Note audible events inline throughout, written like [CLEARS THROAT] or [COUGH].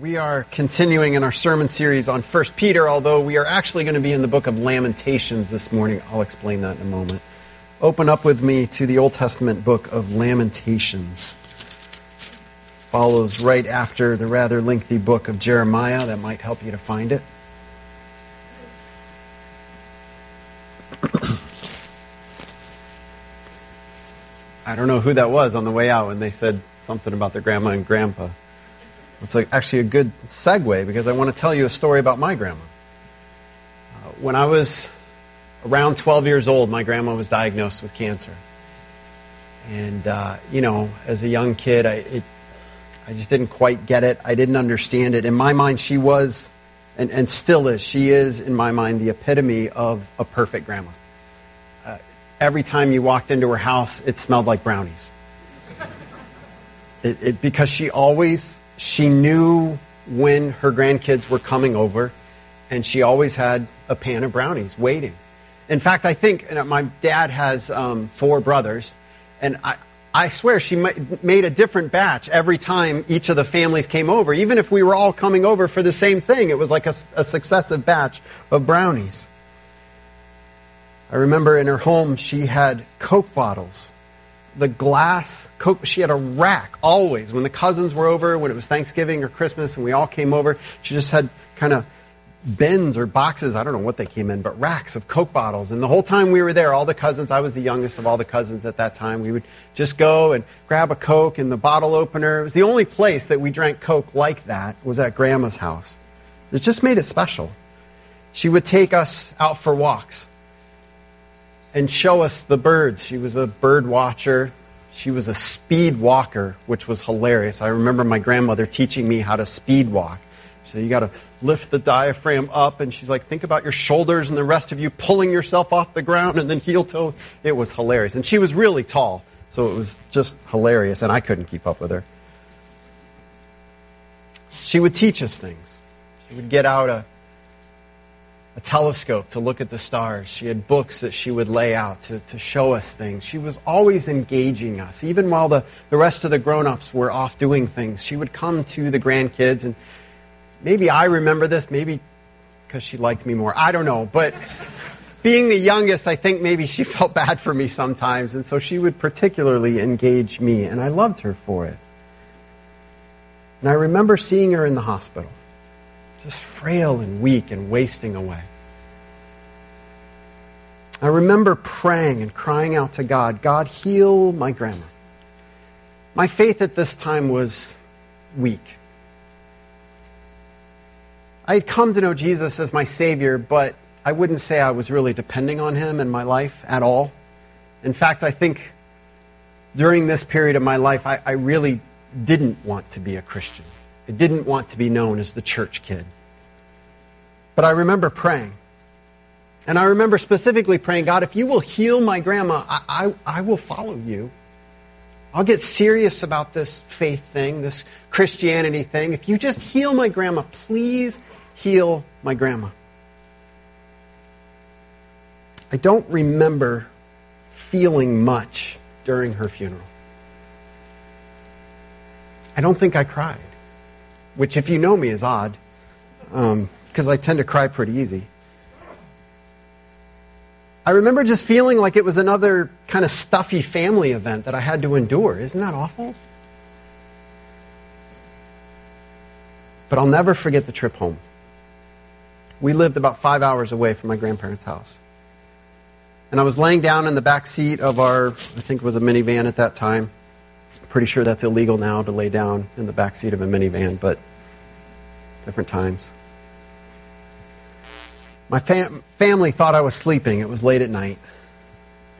We are continuing in our sermon series on 1 Peter, although we are actually going to be in the book of Lamentations this morning. I'll explain that in a moment. Open up with me to the Old Testament book of Lamentations. Follows right after the rather lengthy book of Jeremiah. That might help you to find it. [CLEARS THROAT] I don't know who that was on the way out when they said something about their grandma and grandpa. It's like actually a good segue because I want to tell you a story about my grandma. Uh, when I was around 12 years old, my grandma was diagnosed with cancer. And, uh, you know, as a young kid, I, it, I just didn't quite get it. I didn't understand it. In my mind, she was, and, and still is, she is, in my mind, the epitome of a perfect grandma. Uh, every time you walked into her house, it smelled like brownies. It, it, because she always she knew when her grandkids were coming over, and she always had a pan of brownies waiting. In fact, I think my dad has um, four brothers, and I, I swear she made a different batch every time each of the families came over. Even if we were all coming over for the same thing, it was like a, a successive batch of brownies. I remember in her home she had Coke bottles the glass Coke. She had a rack always. When the cousins were over, when it was Thanksgiving or Christmas, and we all came over, she just had kind of bins or boxes. I don't know what they came in, but racks of Coke bottles. And the whole time we were there, all the cousins, I was the youngest of all the cousins at that time, we would just go and grab a Coke and the bottle opener. It was the only place that we drank Coke like that was at Grandma's house. It just made it special. She would take us out for walks and show us the birds. She was a bird watcher. She was a speed walker, which was hilarious. I remember my grandmother teaching me how to speed walk. So you got to lift the diaphragm up, and she's like, think about your shoulders and the rest of you pulling yourself off the ground, and then heel toe. It was hilarious. And she was really tall, so it was just hilarious, and I couldn't keep up with her. She would teach us things. She would get out a a telescope to look at the stars. She had books that she would lay out to, to show us things. She was always engaging us. Even while the, the rest of the grown ups were off doing things, she would come to the grandkids. And maybe I remember this, maybe because she liked me more. I don't know. But being the youngest, I think maybe she [LAUGHS] felt bad for me sometimes. And so she would particularly engage me. And I loved her for it. And I remember seeing her in the hospital just frail and weak and wasting away. I remember praying and crying out to God, God, heal my grandma. My faith at this time was weak. I had come to know Jesus as my Savior, but I wouldn't say I was really depending on Him in my life at all. In fact, I think during this period of my life, I, I really didn't want to be a Christian. I didn't want to be known as the church kid. But I remember praying. And I remember specifically praying, God, if you will heal my grandma, I, I, I will follow you. I'll get serious about this faith thing, this Christianity thing. If you just heal my grandma, please heal my grandma. I don't remember feeling much during her funeral. I don't think I cried, which, if you know me, is odd, because um, I tend to cry pretty easy. I remember just feeling like it was another kind of stuffy family event that I had to endure. Isn't that awful? But I'll never forget the trip home. We lived about five hours away from my grandparents' house. And I was laying down in the back seat of our, I think it was a minivan at that time. Pretty sure that's illegal now to lay down in the back seat of a minivan, but different times. My fam- family thought I was sleeping. It was late at night.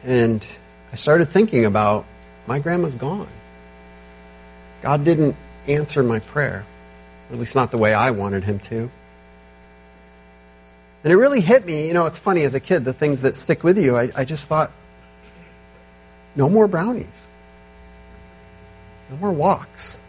And I started thinking about my grandma's gone. God didn't answer my prayer, at least not the way I wanted him to. And it really hit me. You know, it's funny as a kid, the things that stick with you, I, I just thought, no more brownies. No more walks.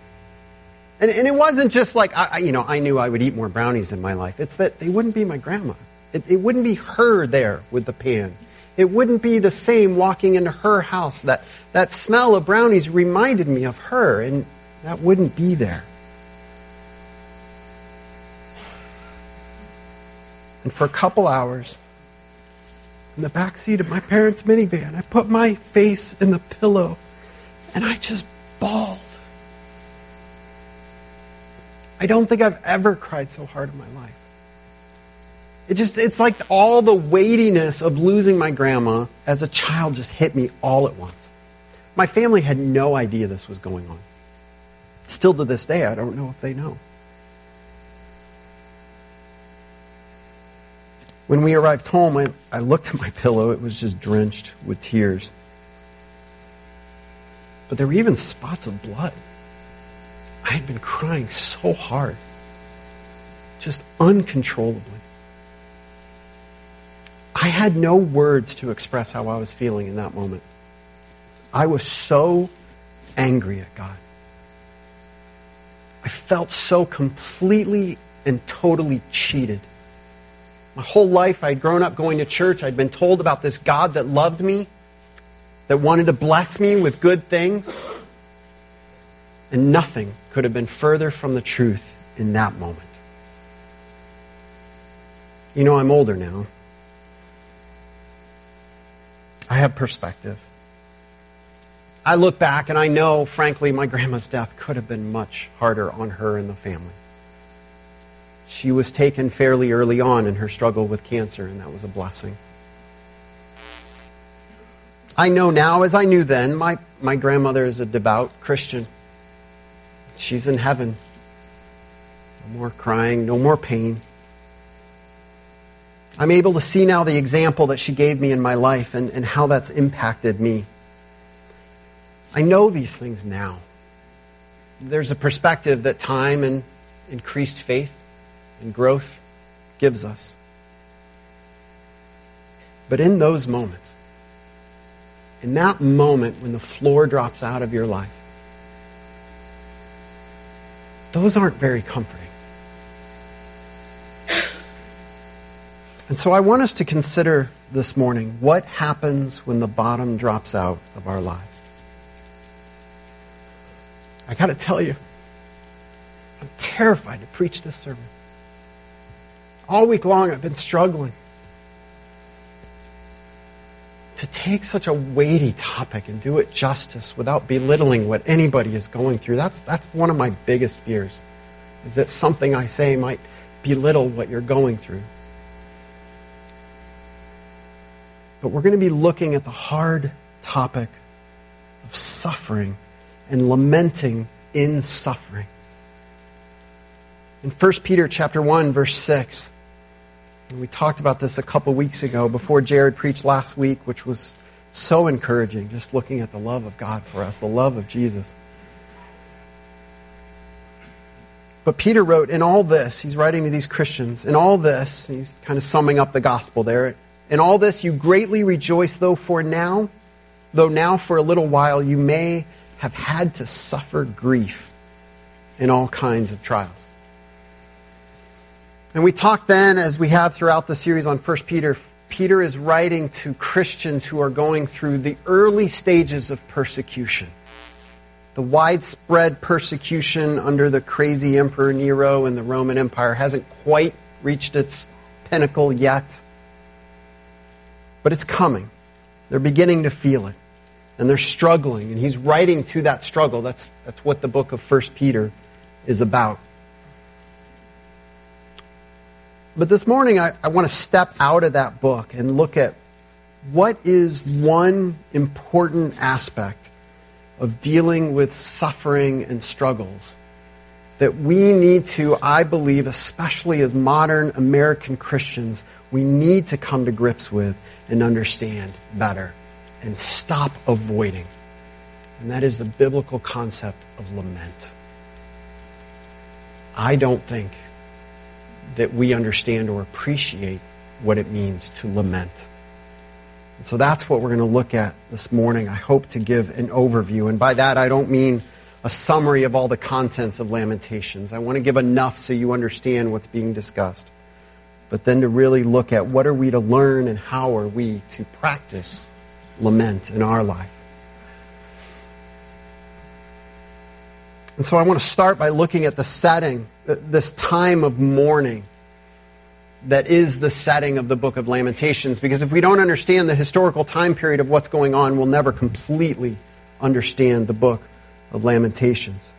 And, and it wasn't just like, I, you know, I knew I would eat more brownies in my life. It's that they wouldn't be my grandma. It, it wouldn't be her there with the pan. It wouldn't be the same walking into her house. That, that smell of brownies reminded me of her, and that wouldn't be there. And for a couple hours, in the back seat of my parents' minivan, I put my face in the pillow and I just bawled. I don't think I've ever cried so hard in my life. It just, it's like all the weightiness of losing my grandma as a child just hit me all at once. My family had no idea this was going on. Still to this day, I don't know if they know. When we arrived home, I, I looked at my pillow. It was just drenched with tears. But there were even spots of blood. I had been crying so hard, just uncontrollably. I had no words to express how I was feeling in that moment. I was so angry at God. I felt so completely and totally cheated. My whole life, I'd grown up going to church. I'd been told about this God that loved me, that wanted to bless me with good things. And nothing could have been further from the truth in that moment. You know, I'm older now. I have perspective. I look back and I know, frankly, my grandma's death could have been much harder on her and the family. She was taken fairly early on in her struggle with cancer, and that was a blessing. I know now, as I knew then, my, my grandmother is a devout Christian. She's in heaven. No more crying, no more pain. I'm able to see now the example that she gave me in my life and, and how that's impacted me. I know these things now. There's a perspective that time and increased faith and growth gives us. But in those moments, in that moment when the floor drops out of your life, those aren't very comforting. And so I want us to consider this morning what happens when the bottom drops out of our lives. I got to tell you, I'm terrified to preach this sermon. All week long, I've been struggling to take such a weighty topic and do it justice without belittling what anybody is going through. That's, that's one of my biggest fears, is that something I say might belittle what you're going through. But we're going to be looking at the hard topic of suffering and lamenting in suffering. In 1 Peter chapter 1 verse 6, we talked about this a couple weeks ago before Jared preached last week, which was so encouraging, just looking at the love of God for us, the love of Jesus. But Peter wrote, in all this, he's writing to these Christians, in all this, he's kind of summing up the gospel there. In all this you greatly rejoice, though for now, though now for a little while you may have had to suffer grief in all kinds of trials. And we talked then, as we have throughout the series on 1 Peter, Peter is writing to Christians who are going through the early stages of persecution. The widespread persecution under the crazy Emperor Nero in the Roman Empire hasn't quite reached its pinnacle yet, but it's coming. They're beginning to feel it and they're struggling, and he's writing to that struggle. That's, that's what the book of First Peter is about. But this morning, I, I want to step out of that book and look at what is one important aspect of dealing with suffering and struggles that we need to, I believe, especially as modern American Christians, we need to come to grips with and understand better and stop avoiding. And that is the biblical concept of lament. I don't think that we understand or appreciate what it means to lament. And so that's what we're going to look at this morning. I hope to give an overview. And by that, I don't mean a summary of all the contents of Lamentations. I want to give enough so you understand what's being discussed. But then to really look at what are we to learn and how are we to practice lament in our life. And so I want to start by looking at the setting, uh, this time of mourning. that is the setting of the book of Lamentations. Because if we don't understand the historical time period of what's going on, we'll never completely understand the book of Lamentations.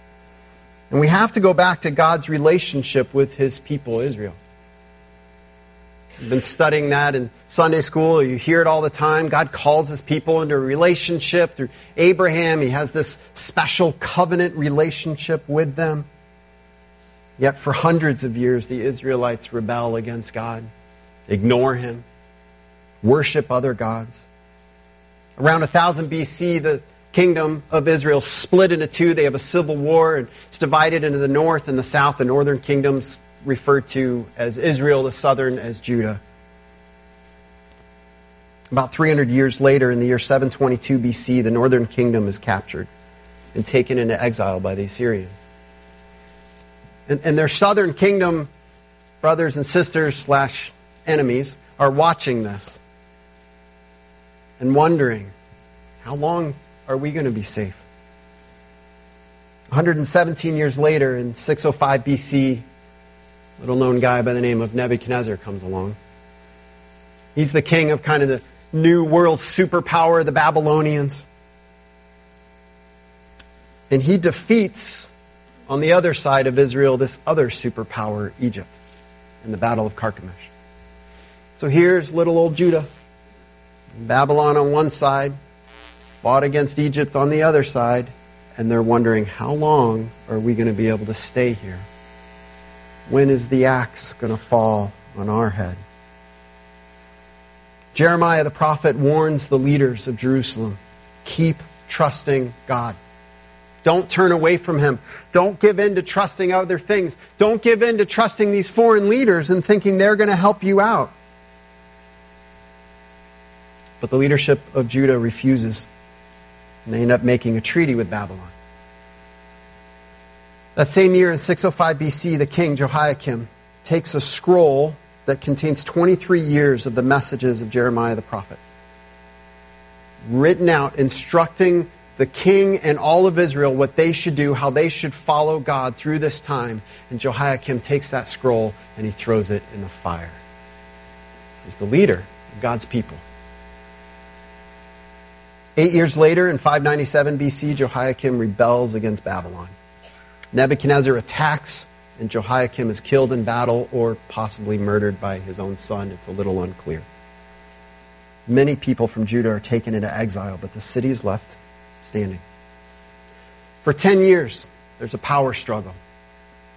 And we have to go back to God's relationship with his people, Israel. You've been studying that in Sunday school. You hear it all the time. God calls his people into a relationship through Abraham. He has this special covenant relationship with them. Yet for hundreds of years, the Israelites rebel against God, ignore him, worship other gods. Around 1000 BC, the kingdom of Israel split into two. They have a civil war, and it's divided into the north and the south. The northern kingdoms referred to as Israel, the southern as Judah. About 300 years later, in the year 722 BC, the northern kingdom is captured and taken into exile by the Assyrians. And, and their southern kingdom brothers and sisters slash enemies are watching this and wondering, how long are we going to be safe? 117 years later, in 605 BC, a little known guy by the name of Nebuchadnezzar comes along. He's the king of kind of the new world superpower, the Babylonians. And he defeats, on the other side of Israel, this other superpower, Egypt, in the Battle of Carchemish. So here's little old Judah. Babylon on one side, fought against Egypt on the other side, and they're wondering, how long are we going to be able to stay here? When is the axe going to fall on our head? Jeremiah the prophet warns the leaders of Jerusalem keep trusting God. Don't turn away from Him. Don't give in to trusting other things. Don't give in to trusting these foreign leaders and thinking they're going to help you out. But the leadership of Judah refuses. And they end up making a treaty with Babylon. That same year in 605 BC, the king Jehoiakim takes a scroll that contains 23 years of the messages of Jeremiah the prophet, written out instructing the king and all of Israel what they should do, how they should follow God through this time. And Jehoiakim takes that scroll and he throws it in the fire. This is the leader of God's people. Eight years later, in 597 BC, Jehoiakim rebels against Babylon. Nebuchadnezzar attacks, and Jehoiakim is killed in battle or possibly murdered by his own son. It's a little unclear. Many people from Judah are taken into exile, but the city is left standing. For 10 years, there's a power struggle.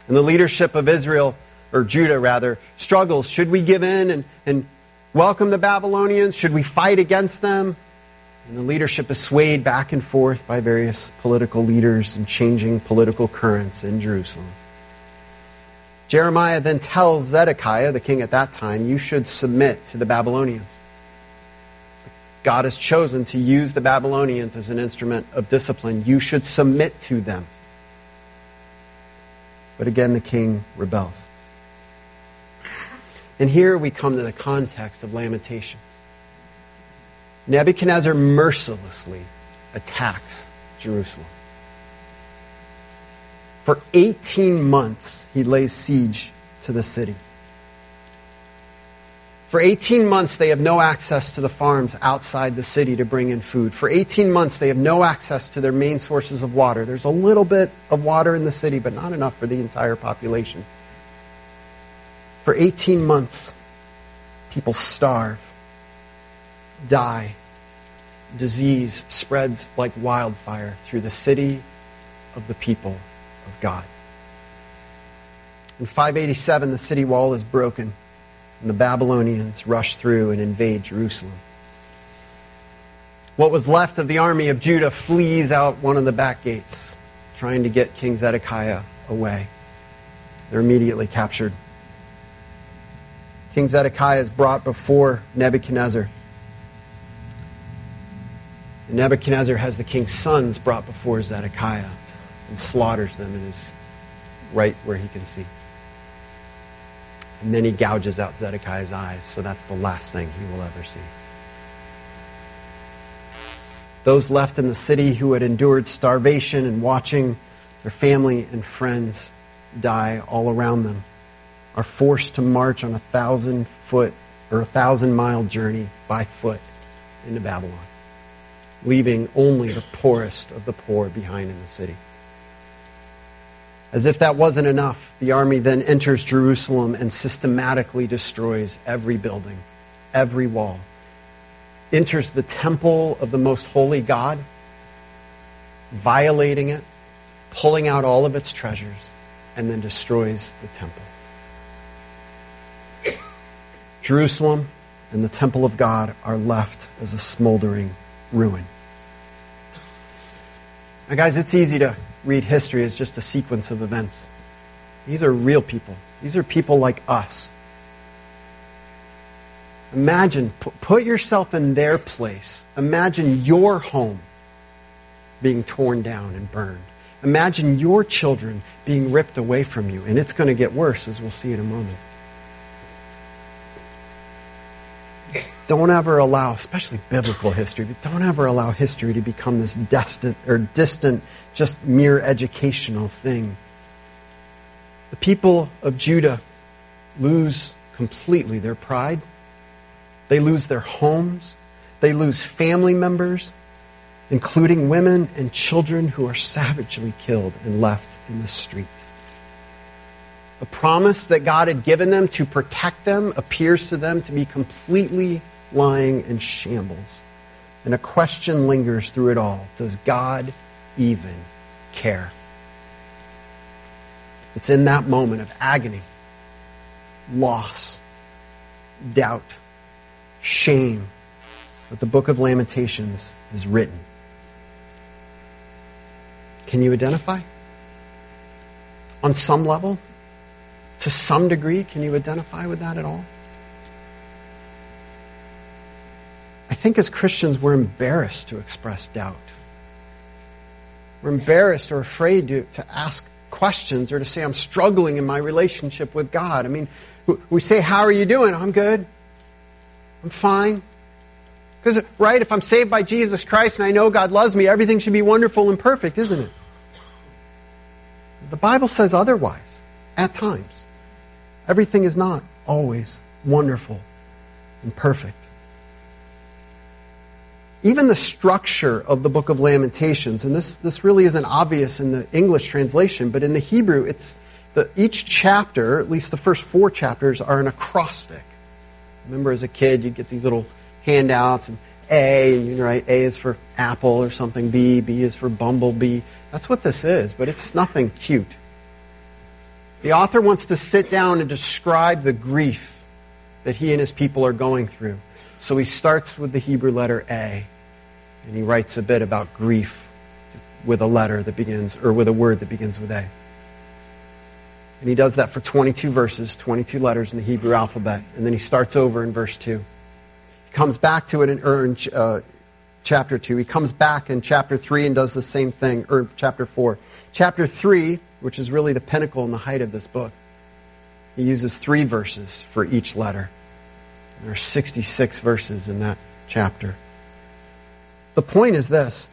And the leadership of Israel, or Judah rather, struggles. Should we give in and, and welcome the Babylonians? Should we fight against them? And the leadership is swayed back and forth by various political leaders and changing political currents in Jerusalem. Jeremiah then tells Zedekiah, the king at that time, you should submit to the Babylonians. God has chosen to use the Babylonians as an instrument of discipline. You should submit to them. But again, the king rebels. And here we come to the context of Lamentations. Nebuchadnezzar mercilessly attacks Jerusalem. For 18 months, he lays siege to the city. For 18 months, they have no access to the farms outside the city to bring in food. For 18 months, they have no access to their main sources of water. There's a little bit of water in the city, but not enough for the entire population. For 18 months, people starve die. Disease spreads like wildfire through the city of the people of God. In 587, the city wall is broken, and the Babylonians rush through and invade Jerusalem. What was left of the army of Judah flees out one of the back gates, trying to get King Zedekiah away. They're immediately captured. King Zedekiah is brought before Nebuchadnezzar. Nebuchadnezzar has the king's sons brought before Zedekiah and slaughters them and is right where he can see. And then he gouges out Zedekiah's eyes, so that's the last thing he will ever see. Those left in the city who had endured starvation and watching their family and friends die all around them are forced to march on a thousand foot or a thousand mile journey by foot into Babylon, leaving only the poorest of the poor behind in the city. As if that wasn't enough, the army then enters Jerusalem and systematically destroys every building, every wall, enters the temple of the most holy God, violating it, pulling out all of its treasures, and then destroys the temple. Jerusalem and the temple of God are left as a smoldering ruin. Now, guys, it's easy to read history as just a sequence of events. These are real people. These are people like us. Imagine, put yourself in their place. Imagine your home being torn down and burned. Imagine your children being ripped away from you. And it's going to get worse, as we'll see in a moment. Don't ever allow, especially biblical history, but don't ever allow history to become this distant or distant, just mere educational thing. The people of Judah lose completely their pride. They lose their homes. They lose family members, including women and children who are savagely killed and left in the street. The promise that God had given them to protect them appears to them to be completely lying in shambles. And a question lingers through it all. Does God even care? It's in that moment of agony, loss, doubt, shame that the book of Lamentations is written. Can you identify? On some level? To some degree, can you identify with that at all? I think as Christians, we're embarrassed to express doubt. We're embarrassed or afraid to, to ask questions or to say, I'm struggling in my relationship with God. I mean, we say, How are you doing? I'm good. I'm fine. Because, right, if I'm saved by Jesus Christ and I know God loves me, everything should be wonderful and perfect, isn't it? The Bible says otherwise, at times. Everything is not always wonderful and perfect. Even the structure of the book of Lamentations, and this, this really isn't obvious in the English translation, but in the Hebrew, it's the, each chapter, at least the first four chapters, are an acrostic. Remember as a kid, you'd get these little handouts, and A, and you write A is for apple or something, B, B is for bumblebee. That's what this is, but it's nothing cute. The author wants to sit down and describe the grief that he and his people are going through. So he starts with the Hebrew letter A, and he writes a bit about grief with a letter that begins, or with a word that begins with A. And he does that for 22 verses, 22 letters in the Hebrew alphabet. And then he starts over in verse 2. He comes back to it in, uh, chapter 2. He comes back in chapter 3 and does the same thing, or chapter 4. Chapter 3, which is really the pinnacle and the height of this book, he uses three verses for each letter. There are 66 verses in that chapter. The point is this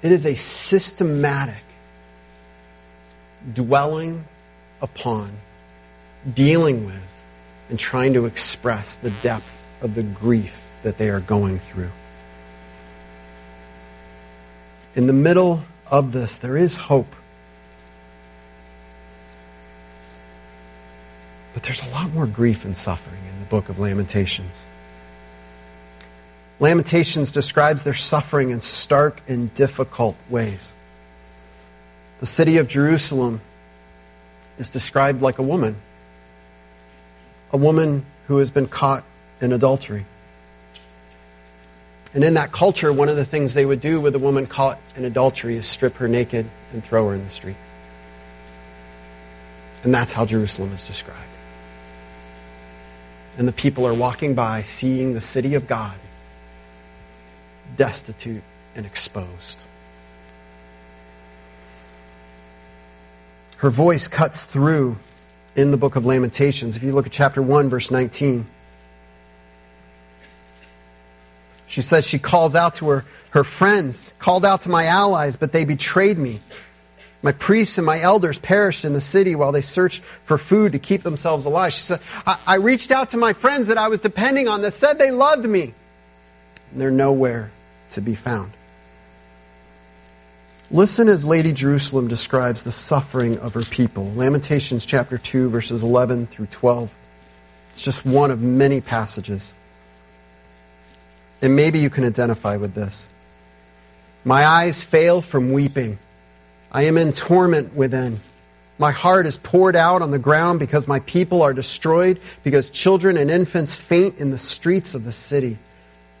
it is a systematic dwelling upon, dealing with, and trying to express the depth of the grief that they are going through. In the middle of this, there is hope. But there's a lot more grief and suffering in the book of Lamentations. Lamentations describes their suffering in stark and difficult ways. The city of Jerusalem is described like a woman, a woman who has been caught in adultery. And in that culture, one of the things they would do with a woman caught in adultery is strip her naked and throw her in the street. And that's how Jerusalem is described. And the people are walking by, seeing the city of God destitute and exposed. Her voice cuts through in the book of Lamentations. If you look at chapter 1, verse 19, she says she calls out to her, her friends, called out to my allies, but they betrayed me. My priests and my elders perished in the city while they searched for food to keep themselves alive. She said, I, I reached out to my friends that I was depending on that said they loved me. And they're nowhere to be found. Listen as Lady Jerusalem describes the suffering of her people. Lamentations chapter 2, verses 11 through 12. It's just one of many passages. And maybe you can identify with this. My eyes fail from weeping. I am in torment within. My heart is poured out on the ground because my people are destroyed, because children and infants faint in the streets of the city.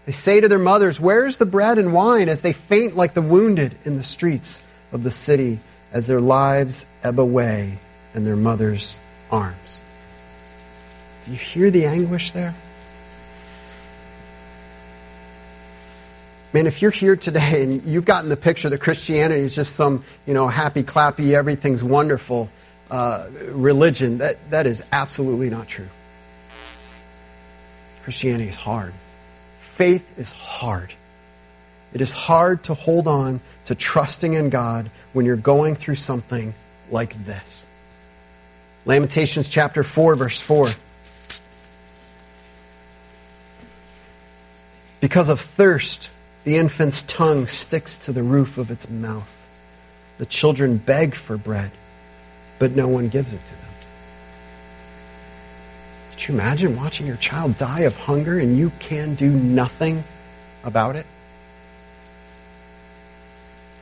They say to their mothers, Where is the bread and wine? as they faint like the wounded in the streets of the city, as their lives ebb away in their mother's arms. Do you hear the anguish there? Man, if you're here today and you've gotten the picture that Christianity is just some, you know, happy, clappy, everything's wonderful uh, religion, that, that is absolutely not true. Christianity is hard. Faith is hard. It is hard to hold on to trusting in God when you're going through something like this. Lamentations chapter 4, verse 4. Because of thirst, the infant's tongue sticks to the roof of its mouth. The children beg for bread, but no one gives it to them. Could you imagine watching your child die of hunger and you can do nothing about it?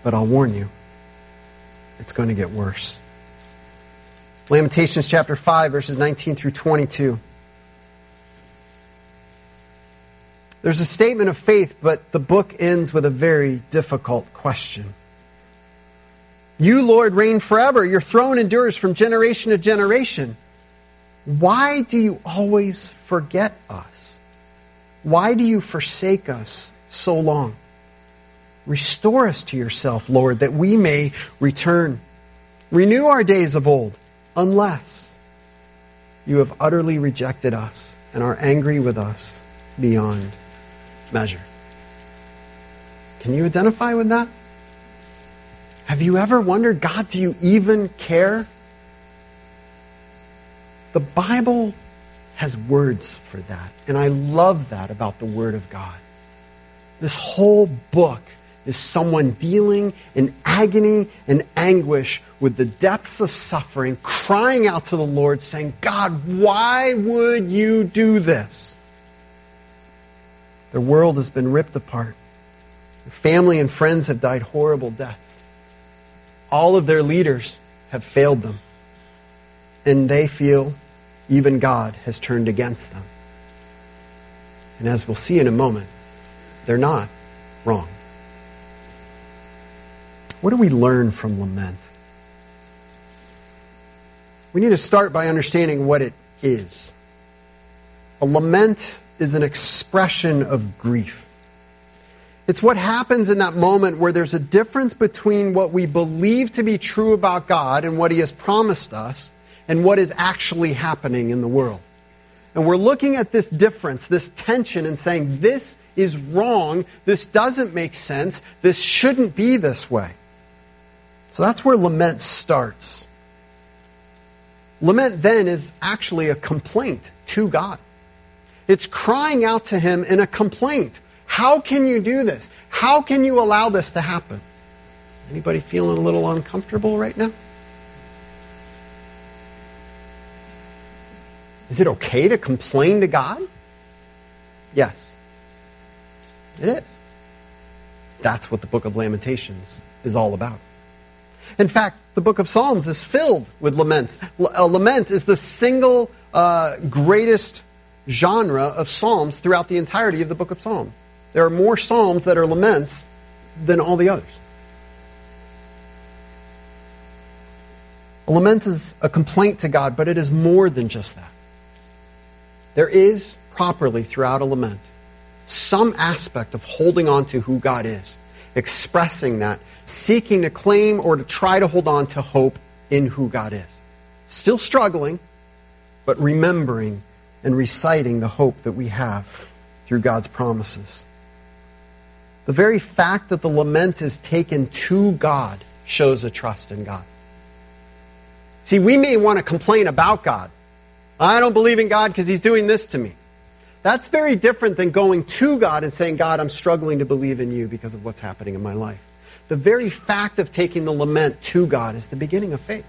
But I'll warn you, it's going to get worse. Lamentations chapter 5, verses 19 through 22. There's a statement of faith, but the book ends with a very difficult question. You, Lord, reign forever. Your throne endures from generation to generation. Why do you always forget us? Why do you forsake us so long? Restore us to yourself, Lord, that we may return. Renew our days of old, unless you have utterly rejected us and are angry with us beyond measure. Can you identify with that? Have you ever wondered, God, do you even care? The Bible has words for that. And I love that about the Word of God. This whole book is someone dealing in agony and anguish with the depths of suffering, crying out to the Lord, saying, God, why would you do this? Their world has been ripped apart. Their family and friends have died horrible deaths. All of their leaders have failed them. And they feel even God has turned against them. And as we'll see in a moment, they're not wrong. What do we learn from lament? We need to start by understanding what it is. A lament is an expression of grief. It's what happens in that moment where there's a difference between what we believe to be true about God and what He has promised us and what is actually happening in the world. And we're looking at this difference, this tension, and saying, this is wrong, this doesn't make sense, this shouldn't be this way. So that's where lament starts. Lament then is actually a complaint to God. It's crying out to him in a complaint. How can you do this? How can you allow this to happen? Anybody feeling a little uncomfortable right now? Is it okay to complain to God? Yes. It is. That's what the book of Lamentations is all about. In fact, the book of Psalms is filled with laments. A lament is the single uh, greatest genre of psalms throughout the entirety of the book of Psalms. There are more psalms that are laments than all the others. A lament is a complaint to God, but it is more than just that. There is properly throughout a lament some aspect of holding on to who God is, expressing that, seeking to claim or to try to hold on to hope in who God is. Still struggling, but remembering and reciting the hope that we have through God's promises. The very fact that the lament is taken to God shows a trust in God. See, we may want to complain about God. I don't believe in God because he's doing this to me. That's very different than going to God and saying, God, I'm struggling to believe in you because of what's happening in my life. The very fact of taking the lament to God is the beginning of faith.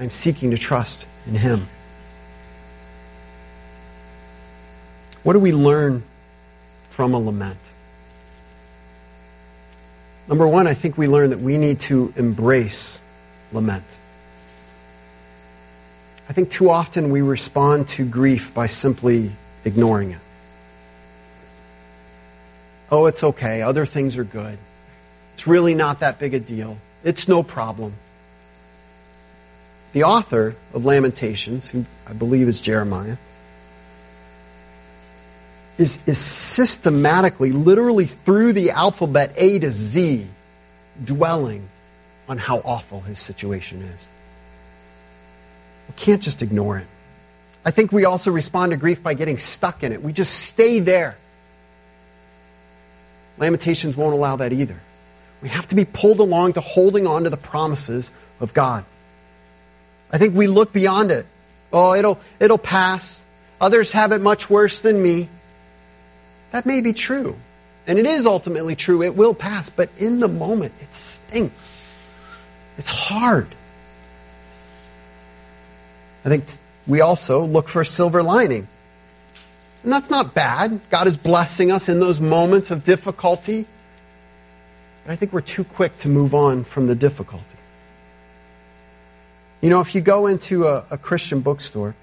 I'm seeking to trust in him. What do we learn from a lament? Number one, I think we learn that we need to embrace lament. I think too often we respond to grief by simply ignoring it. Oh, it's okay. Other things are good. It's really not that big a deal. It's no problem. The author of Lamentations, who I believe is Jeremiah, is, is systematically, literally through the alphabet A to Z, dwelling on how awful his situation is. We can't just ignore it. I think we also respond to grief by getting stuck in it. We just stay there. Lamentations won't allow that either. We have to be pulled along to holding on to the promises of God. I think we look beyond it. Oh, it'll, it'll pass. Others have it much worse than me. That may be true. And it is ultimately true. It will pass. But in the moment, it stinks. It's hard. I think we also look for a silver lining. And that's not bad. God is blessing us in those moments of difficulty. But I think we're too quick to move on from the difficulty. You know, if you go into a, a Christian bookstore,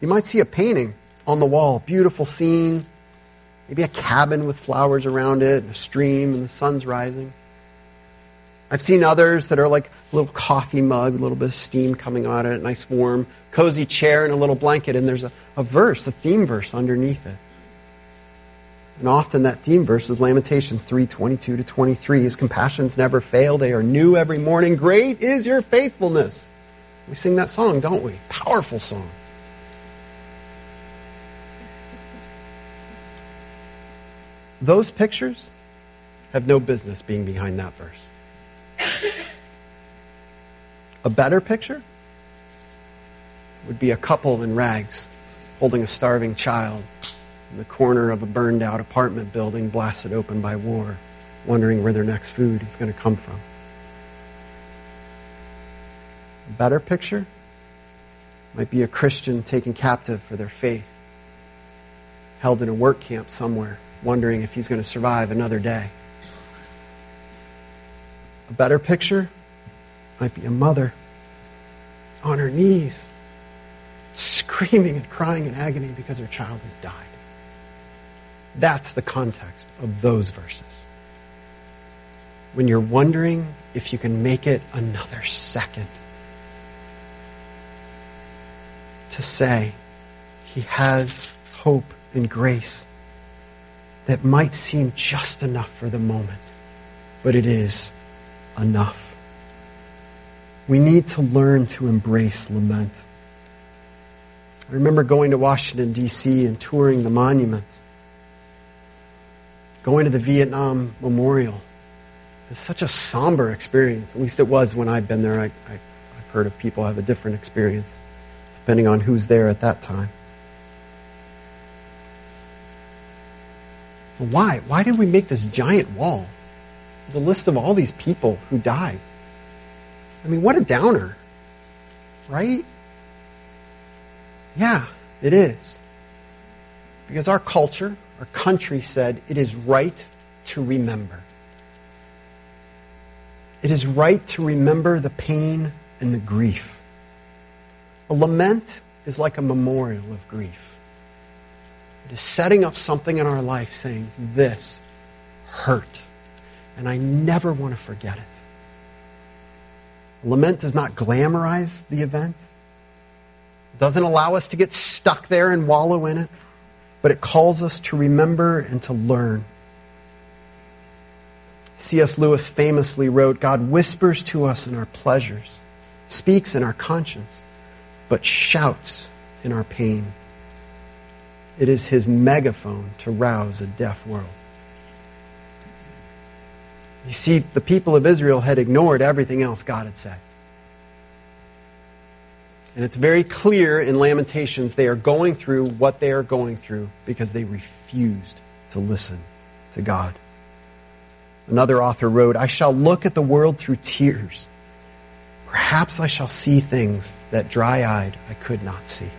you might see a painting on the wall, beautiful scene, maybe a cabin with flowers around it, a stream, and the sun's rising. I've seen others that are like a little coffee mug, a little bit of steam coming out of it, nice warm, cozy chair and a little blanket, and there's a, a verse, a theme verse underneath it. And often that theme verse is Lamentations 3, 22 to 23. His compassions never fail. They are new every morning. Great is your faithfulness. We sing that song, don't we? Powerful song. Those pictures have no business being behind that verse. A better picture would be a couple in rags holding a starving child in the corner of a burned out apartment building blasted open by war, wondering where their next food is going to come from. A better picture might be a Christian taken captive for their faith, held in a work camp somewhere, wondering if he's going to survive another day. A better picture might be a mother on her knees, screaming and crying in agony because her child has died. That's the context of those verses. When you're wondering if you can make it another second, to say, He has hope and grace that might seem just enough for the moment, but it is enough. We need to learn to embrace lament. I remember going to Washington, D.C. and touring the monuments, going to the Vietnam Memorial. It's such a somber experience. At least it was when I'd been there. I, I've heard of people have a different experience, depending on who's there at that time. Why? Why did we make this giant wall? the list of all these people who died. I mean, what a downer, right? Yeah, it is. Because our culture, our country said it is right to remember. It is right to remember the pain and the grief. A lament is like a memorial of grief. It is setting up something in our life saying, this hurt and I never want to forget it. Lament does not glamorize the event, it doesn't allow us to get stuck there and wallow in it, but it calls us to remember and to learn. C.S. Lewis famously wrote, God whispers to us in our pleasures, speaks in our conscience, but shouts in our pain. It is his megaphone to rouse a deaf world. You see, the people of Israel had ignored everything else God had said. And it's very clear in Lamentations they are going through what they are going through because they refused to listen to God. Another author wrote, I shall look at the world through tears. Perhaps I shall see things that dry eyed I could not see.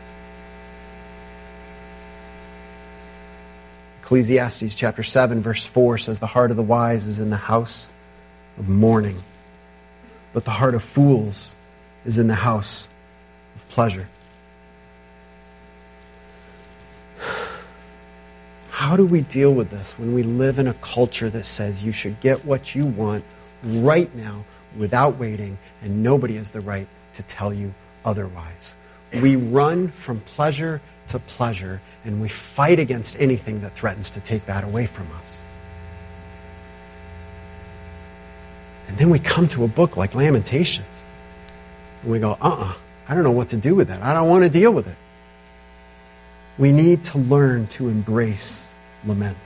Ecclesiastes chapter 7, verse 4 says, The heart of the wise is in the house of mourning, but the heart of fools is in the house of pleasure. How do we deal with this when we live in a culture that says you should get what you want right now without waiting and nobody has the right to tell you otherwise? We run from pleasure to pleasure and we fight against anything that threatens to take that away from us. And then we come to a book like Lamentations and we go, uh uh-uh, uh I don't know what to do with that. I don't want to deal with it. We need to learn to embrace lament.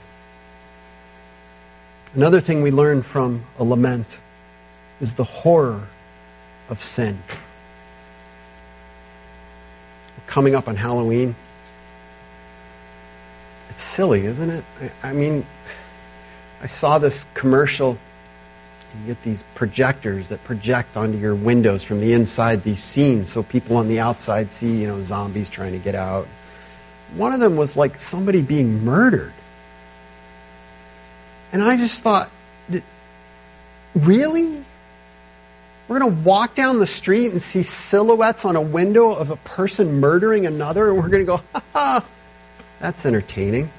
Another thing we learn from a lament is the horror of sin. Coming up on Halloween, it's silly, isn't it? I, I mean, I saw this commercial. You get these projectors that project onto your windows from the inside these scenes so people on the outside see, you know, zombies trying to get out. One of them was like somebody being murdered. And I just thought, really? We're going to walk down the street and see silhouettes on a window of a person murdering another, and we're going to go, [LAUGHS] ha ha, that's entertaining.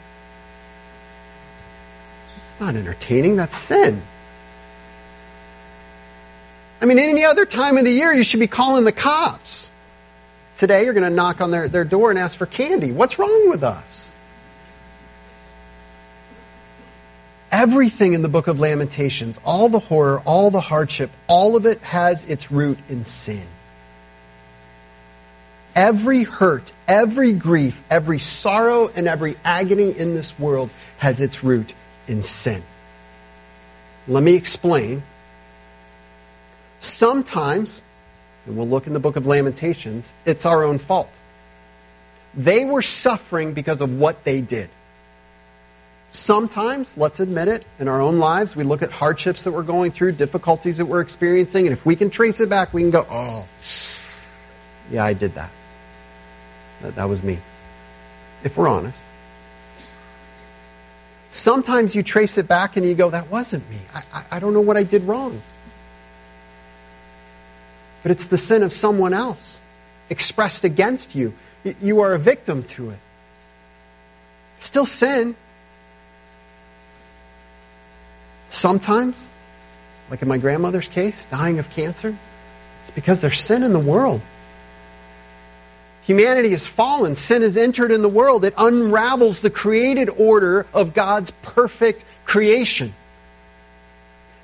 It's not entertaining, that's sin. I mean, any other time of the year, you should be calling the cops. Today, you're going to knock on their, their door and ask for candy. What's wrong with us? Everything in the book of Lamentations, all the horror, all the hardship, all of it has its root in sin. Every hurt, every grief, every sorrow, and every agony in this world has its root in sin. Let me explain. Sometimes, and we'll look in the book of Lamentations, it's our own fault. They were suffering because of what they did. Sometimes, let's admit it, in our own lives, we look at hardships that we're going through, difficulties that we're experiencing, and if we can trace it back, we can go, oh, yeah, I did that. That, that was me. If we're honest. Sometimes you trace it back and you go, that wasn't me. I, I, I don't know what I did wrong. But it's the sin of someone else expressed against you. You are a victim to it. It's still sin. Sometimes, like in my grandmother's case, dying of cancer, it's because there's sin in the world. Humanity has fallen. Sin has entered in the world. It unravels the created order of God's perfect creation.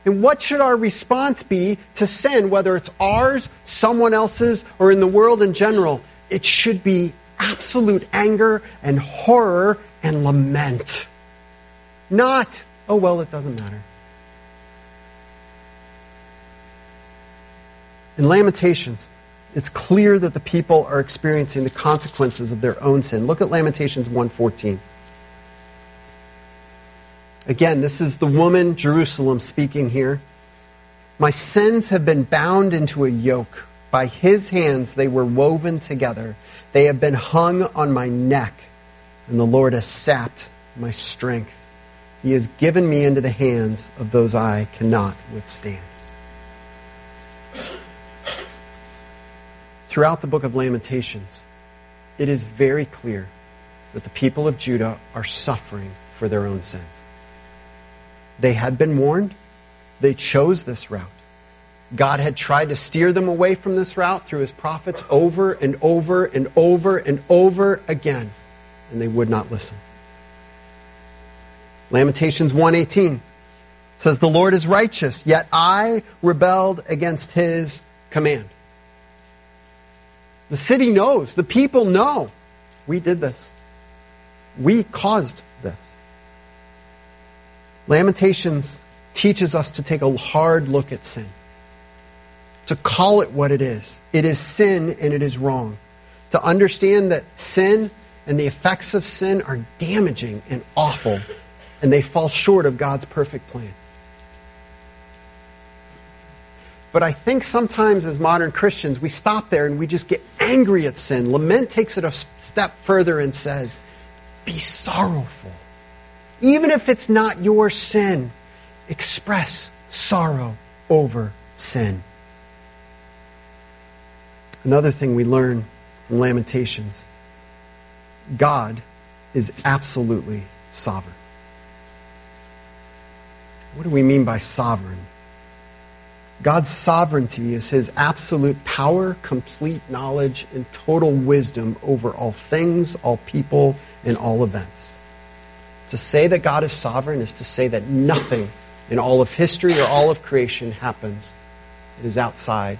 And what should our response be to sin, whether it's ours, someone else's, or in the world in general? It should be absolute anger and horror and lament. Not, oh well, it doesn't matter. In Lamentations, it's clear that the people are experiencing the consequences of their own sin. Look at Lamentations 1:14. Again, this is the woman Jerusalem speaking here. My sins have been bound into a yoke. By his hands they were woven together. They have been hung on my neck, and the Lord has sapped my strength. He has given me into the hands of those I cannot withstand. Throughout the book of Lamentations, it is very clear that the people of Judah are suffering for their own sins. They had been warned. They chose this route. God had tried to steer them away from this route through his prophets over and over and over and over again, and they would not listen. Lamentations 1:18 says the Lord is righteous, yet I rebelled against his command. The city knows. The people know. We did this. We caused this. Lamentations teaches us to take a hard look at sin, to call it what it is. It is sin and it is wrong. to understand that sin and the effects of sin are damaging and awful, and they fall short of God's perfect plan. But I think sometimes as modern Christians, we stop there and we just get angry at sin. Lament takes it a step further and says, be sorrowful. Even if it's not your sin, express sorrow over sin. Another thing we learn from Lamentations God is absolutely sovereign. What do we mean by sovereign? God's sovereignty is his absolute power, complete knowledge, and total wisdom over all things, all people, and all events. To say that God is sovereign is to say that nothing in all of history or all of creation happens. It is outside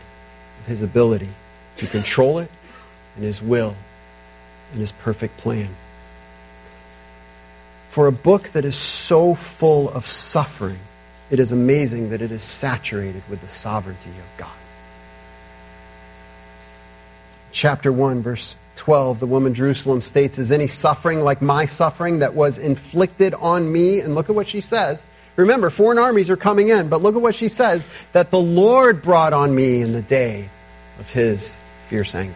of his ability to control it and his will and his perfect plan. For a book that is so full of suffering, it is amazing that it is saturated with the sovereignty of God. Chapter 1, verse 12, the woman Jerusalem states, Is any suffering like my suffering that was inflicted on me? And look at what she says. Remember, foreign armies are coming in, but look at what she says that the Lord brought on me in the day of his fierce anger.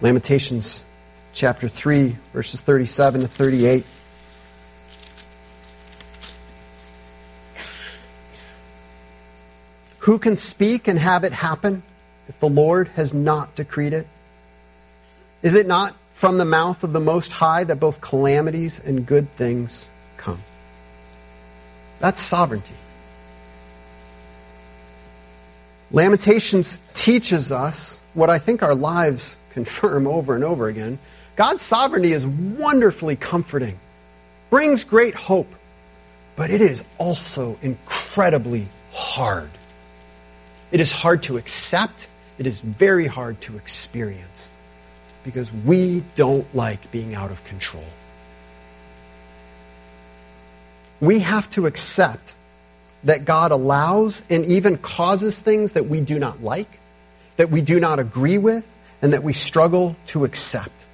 Lamentations chapter 3, verses 37 to 38. Who can speak and have it happen if the Lord has not decreed it? Is it not from the mouth of the Most High that both calamities and good things come? That's sovereignty. Lamentations teaches us what I think our lives [LAUGHS] confirm over and over again. God's sovereignty is wonderfully comforting, brings great hope, but it is also incredibly hard. It is hard to accept. It is very hard to experience because we don't like being out of control. We have to accept that God allows and even causes things that we do not like, that we do not agree with, and that we struggle to accept.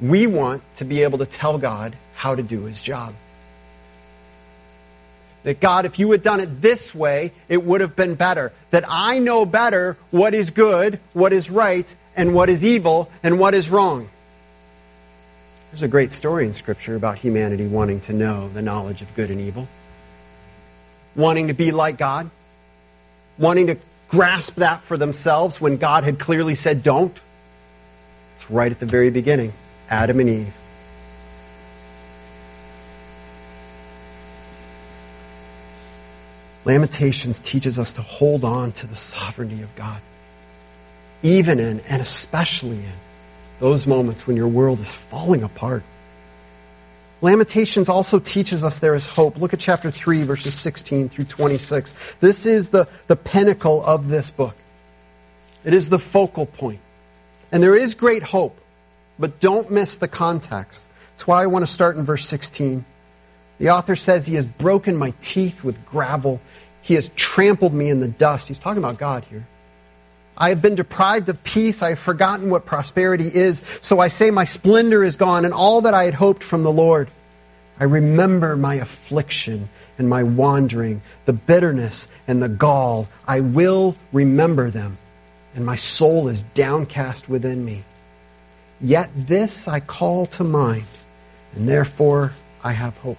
We want to be able to tell God how to do his job. That God, if you had done it this way, it would have been better. That I know better what is good, what is right, and what is evil, and what is wrong. There's a great story in Scripture about humanity wanting to know the knowledge of good and evil, wanting to be like God, wanting to grasp that for themselves when God had clearly said don't. It's right at the very beginning Adam and Eve. Lamentations teaches us to hold on to the sovereignty of God, even in and especially in those moments when your world is falling apart. Lamentations also teaches us there is hope. Look at chapter 3, verses 16 through 26. This is the, the pinnacle of this book. It is the focal point. And there is great hope, but don't miss the context. That's why I want to start in verse 16. The author says, He has broken my teeth with gravel. He has trampled me in the dust. He's talking about God here. I have been deprived of peace. I have forgotten what prosperity is. So I say my splendor is gone and all that I had hoped from the Lord. I remember my affliction and my wandering, the bitterness and the gall. I will remember them, and my soul is downcast within me. Yet this I call to mind, and therefore I have hope.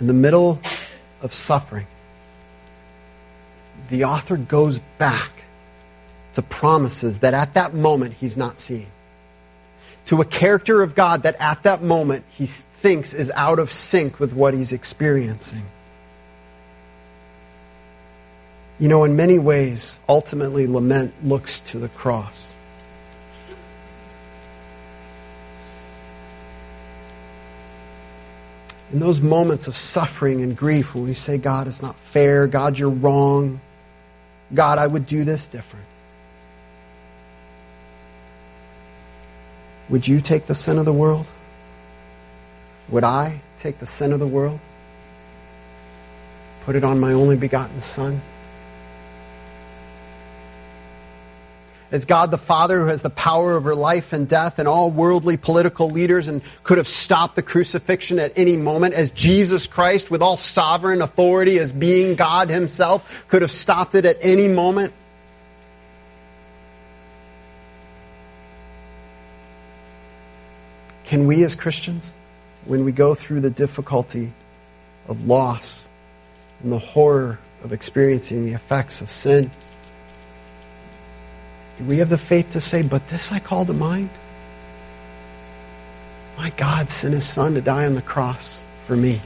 in the middle of suffering, the author goes back to promises that at that moment he's not seeing. To a character of God that at that moment he thinks is out of sync with what he's experiencing. You know, in many ways, ultimately, lament looks to the cross. In those moments of suffering and grief when we say, God, it's not fair, God, you're wrong, God, I would do this different. Would you take the sin of the world? Would I take the sin of the world? Put it on my only begotten Son? As God the Father who has the power over life and death and all worldly political leaders and could have stopped the crucifixion at any moment, as Jesus Christ with all sovereign authority as being God himself could have stopped it at any moment. Can we as Christians, when we go through the difficulty of loss and the horror of experiencing the effects of sin, do we have the faith to say, but this I call to mind? My God sent his son to die on the cross for me.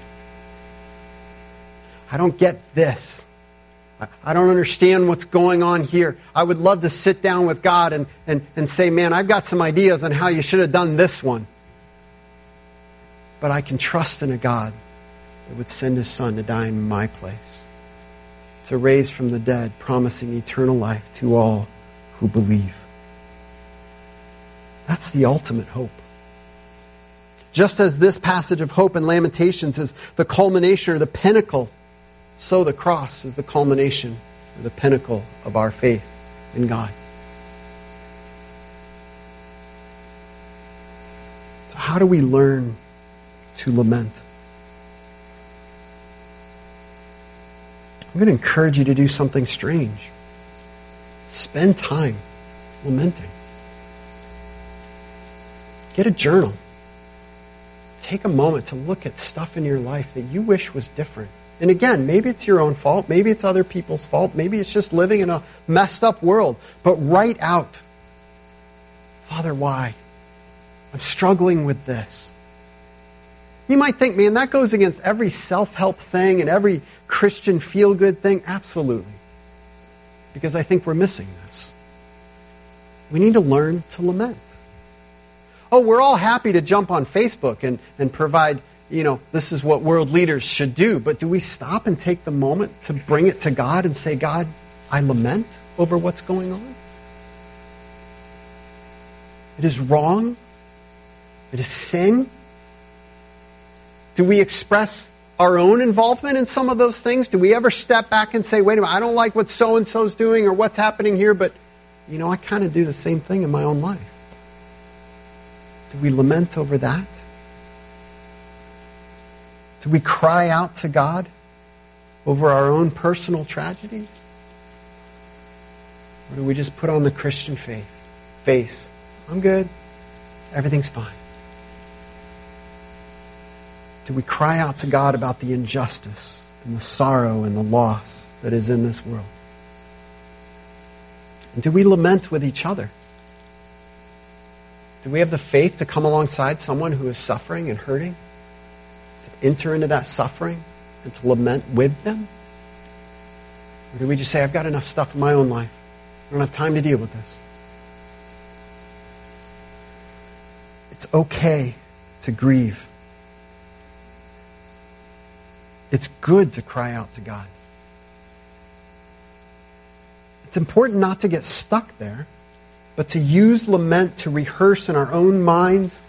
I don't get this. I don't understand what's going on here. I would love to sit down with God and, and, and say, man, I've got some ideas on how you should have done this one. But I can trust in a God that would send his son to die in my place, to raise from the dead, promising eternal life to all who believe. That's the ultimate hope. Just as this passage of hope in Lamentations is the culmination or the pinnacle, so the cross is the culmination or the pinnacle of our faith in God. So, how do we learn to lament? I'm going to encourage you to do something strange. Spend time lamenting. Get a journal. Take a moment to look at stuff in your life that you wish was different. And again, maybe it's your own fault. Maybe it's other people's fault. Maybe it's just living in a messed up world. But write out, Father, why? I'm struggling with this. You might think, man, that goes against every self help thing and every Christian feel good thing. Absolutely because I think we're missing this. We need to learn to lament. Oh, we're all happy to jump on Facebook and, and provide, you know, this is what world leaders should do. But do we stop and take the moment to bring it to God and say, God, I lament over what's going on? It is wrong. It is sin. Do we express our own involvement in some of those things? Do we ever step back and say, wait a minute, I don't like what so and so's doing or what's happening here, but, you know, I kind of do the same thing in my own life? Do we lament over that? Do we cry out to God over our own personal tragedies? Or do we just put on the Christian faith, face? I'm good. Everything's fine. Do we cry out to God about the injustice and the sorrow and the loss that is in this world? And do we lament with each other? Do we have the faith to come alongside someone who is suffering and hurting? To enter into that suffering and to lament with them? Or do we just say, I've got enough stuff in my own life. I don't have time to deal with this. It's okay to grieve. It's good to cry out to God. It's important not to get stuck there, but to use lament to rehearse in our own minds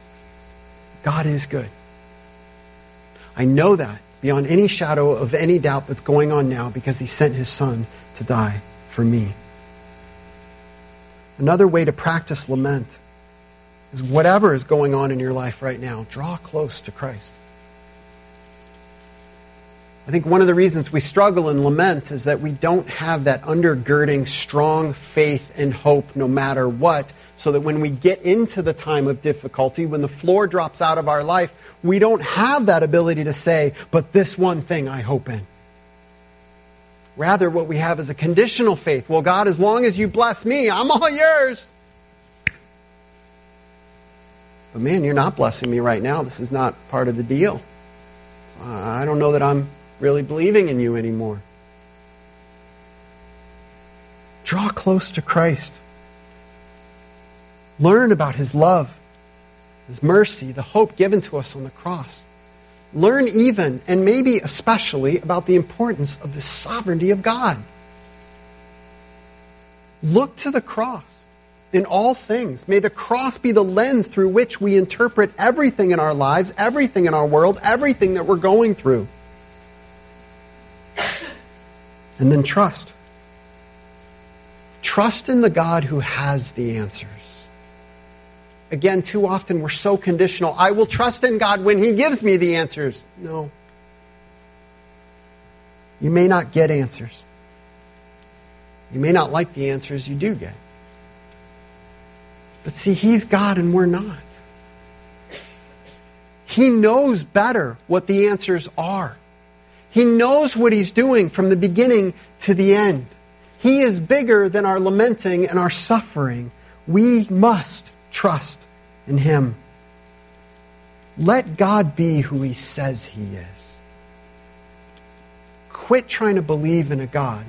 God is good. I know that beyond any shadow of any doubt that's going on now because he sent his son to die for me. Another way to practice lament is whatever is going on in your life right now, draw close to Christ. I think one of the reasons we struggle and lament is that we don't have that undergirding strong faith and hope no matter what, so that when we get into the time of difficulty, when the floor drops out of our life, we don't have that ability to say, but this one thing I hope in. Rather, what we have is a conditional faith. Well, God, as long as you bless me, I'm all yours. But man, you're not blessing me right now. This is not part of the deal. Uh, I don't know that I'm really believing in you anymore. Draw close to Christ. Learn about his love, his mercy, the hope given to us on the cross. Learn even, and maybe especially, about the importance of the sovereignty of God. Look to the cross in all things. May the cross be the lens through which we interpret everything in our lives, everything in our world, everything that we're going through. And then trust. Trust in the God who has the answers. Again, too often we're so conditional. I will trust in God when He gives me the answers. No. You may not get answers. You may not like the answers you do get. But see, He's God and we're not. He knows better what the answers are. He knows what He's doing from the beginning to the end. He is bigger than our lamenting and our suffering. We must trust in Him. Let God be who He says He is. Quit trying to believe in a God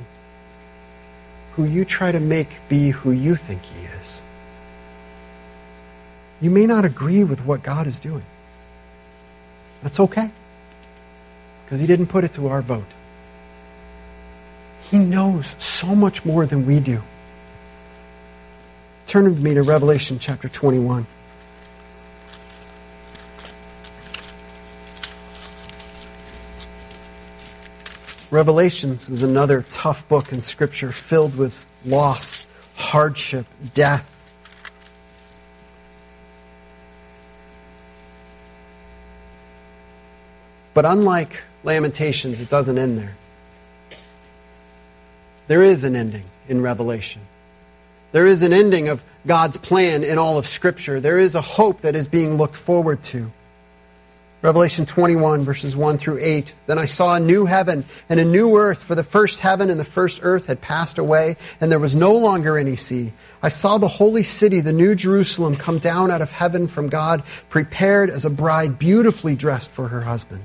who you try to make be who you think He is. You may not agree with what God is doing. That's okay. Because He didn't put it to our vote. He knows so much more than we do. Turn with me to Revelation chapter 21. Revelations is another tough book in Scripture filled with loss, hardship, death. But unlike Lamentations, it doesn't end there. There is an ending in Revelation. There is an ending of God's plan in all of Scripture. There is a hope that is being looked forward to. Revelation 21, verses 1 through 8. Then I saw a new heaven and a new earth, for the first heaven and the first earth had passed away, and there was no longer any sea. I saw the holy city, the new Jerusalem, come down out of heaven from God, prepared as a bride beautifully dressed for her husband.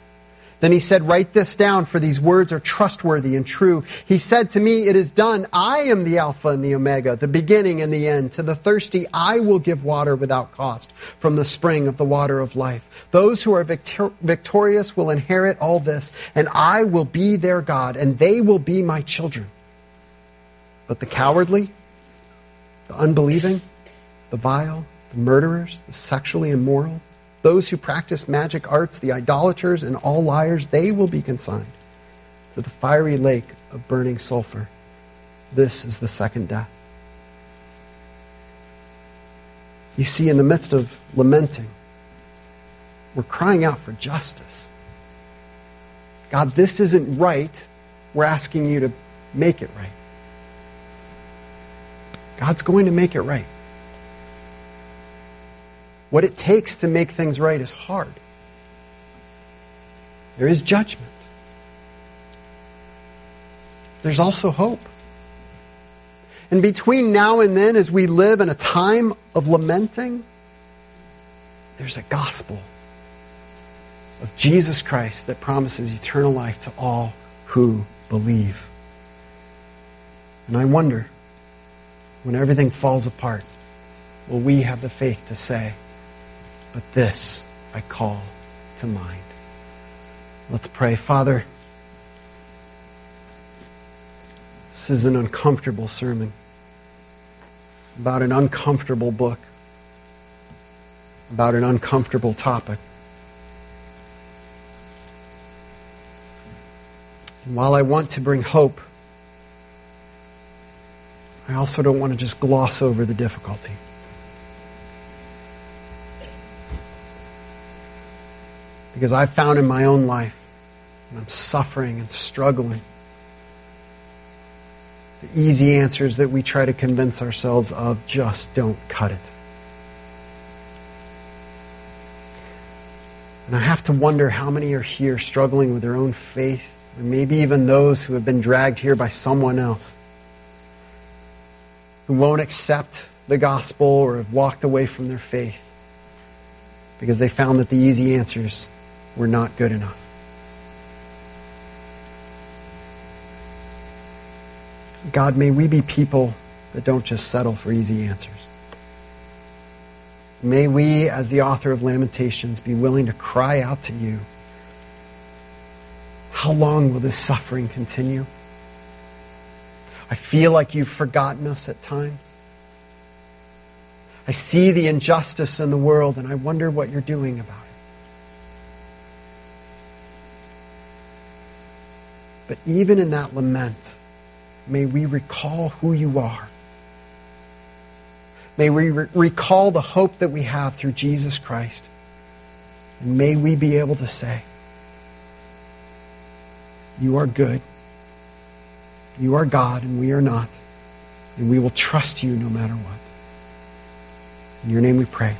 Then he said, Write this down, for these words are trustworthy and true. He said to me, It is done. I am the Alpha and the Omega, the beginning and the end. To the thirsty, I will give water without cost from the spring of the water of life. Those who are victor- victorious will inherit all this, and I will be their God, and they will be my children. But the cowardly, the unbelieving, the vile, the murderers, the sexually immoral, those who practice magic arts, the idolaters, and all liars, they will be consigned to the fiery lake of burning sulfur. This is the second death. You see, in the midst of lamenting, we're crying out for justice. God, this isn't right. We're asking you to make it right. God's going to make it right. What it takes to make things right is hard. There is judgment. There's also hope. And between now and then, as we live in a time of lamenting, there's a gospel of Jesus Christ that promises eternal life to all who believe. And I wonder, when everything falls apart, will we have the faith to say, but this I call to mind. Let's pray. Father, this is an uncomfortable sermon about an uncomfortable book, about an uncomfortable topic. And while I want to bring hope, I also don't want to just gloss over the difficulty. Because I've found in my own life, and I'm suffering and struggling, the easy answers that we try to convince ourselves of just don't cut it. And I have to wonder how many are here struggling with their own faith, or maybe even those who have been dragged here by someone else, who won't accept the gospel or have walked away from their faith because they found that the easy answers were not good enough. God, may we be people that don't just settle for easy answers. May we, as the author of Lamentations, be willing to cry out to you. How long will this suffering continue? I feel like you've forgotten us at times. I see the injustice in the world and I wonder what you're doing about it. But even in that lament, may we recall who you are. May we re- recall the hope that we have through Jesus Christ. And may we be able to say, You are good. You are God, and we are not. And we will trust you no matter what. In your name we pray.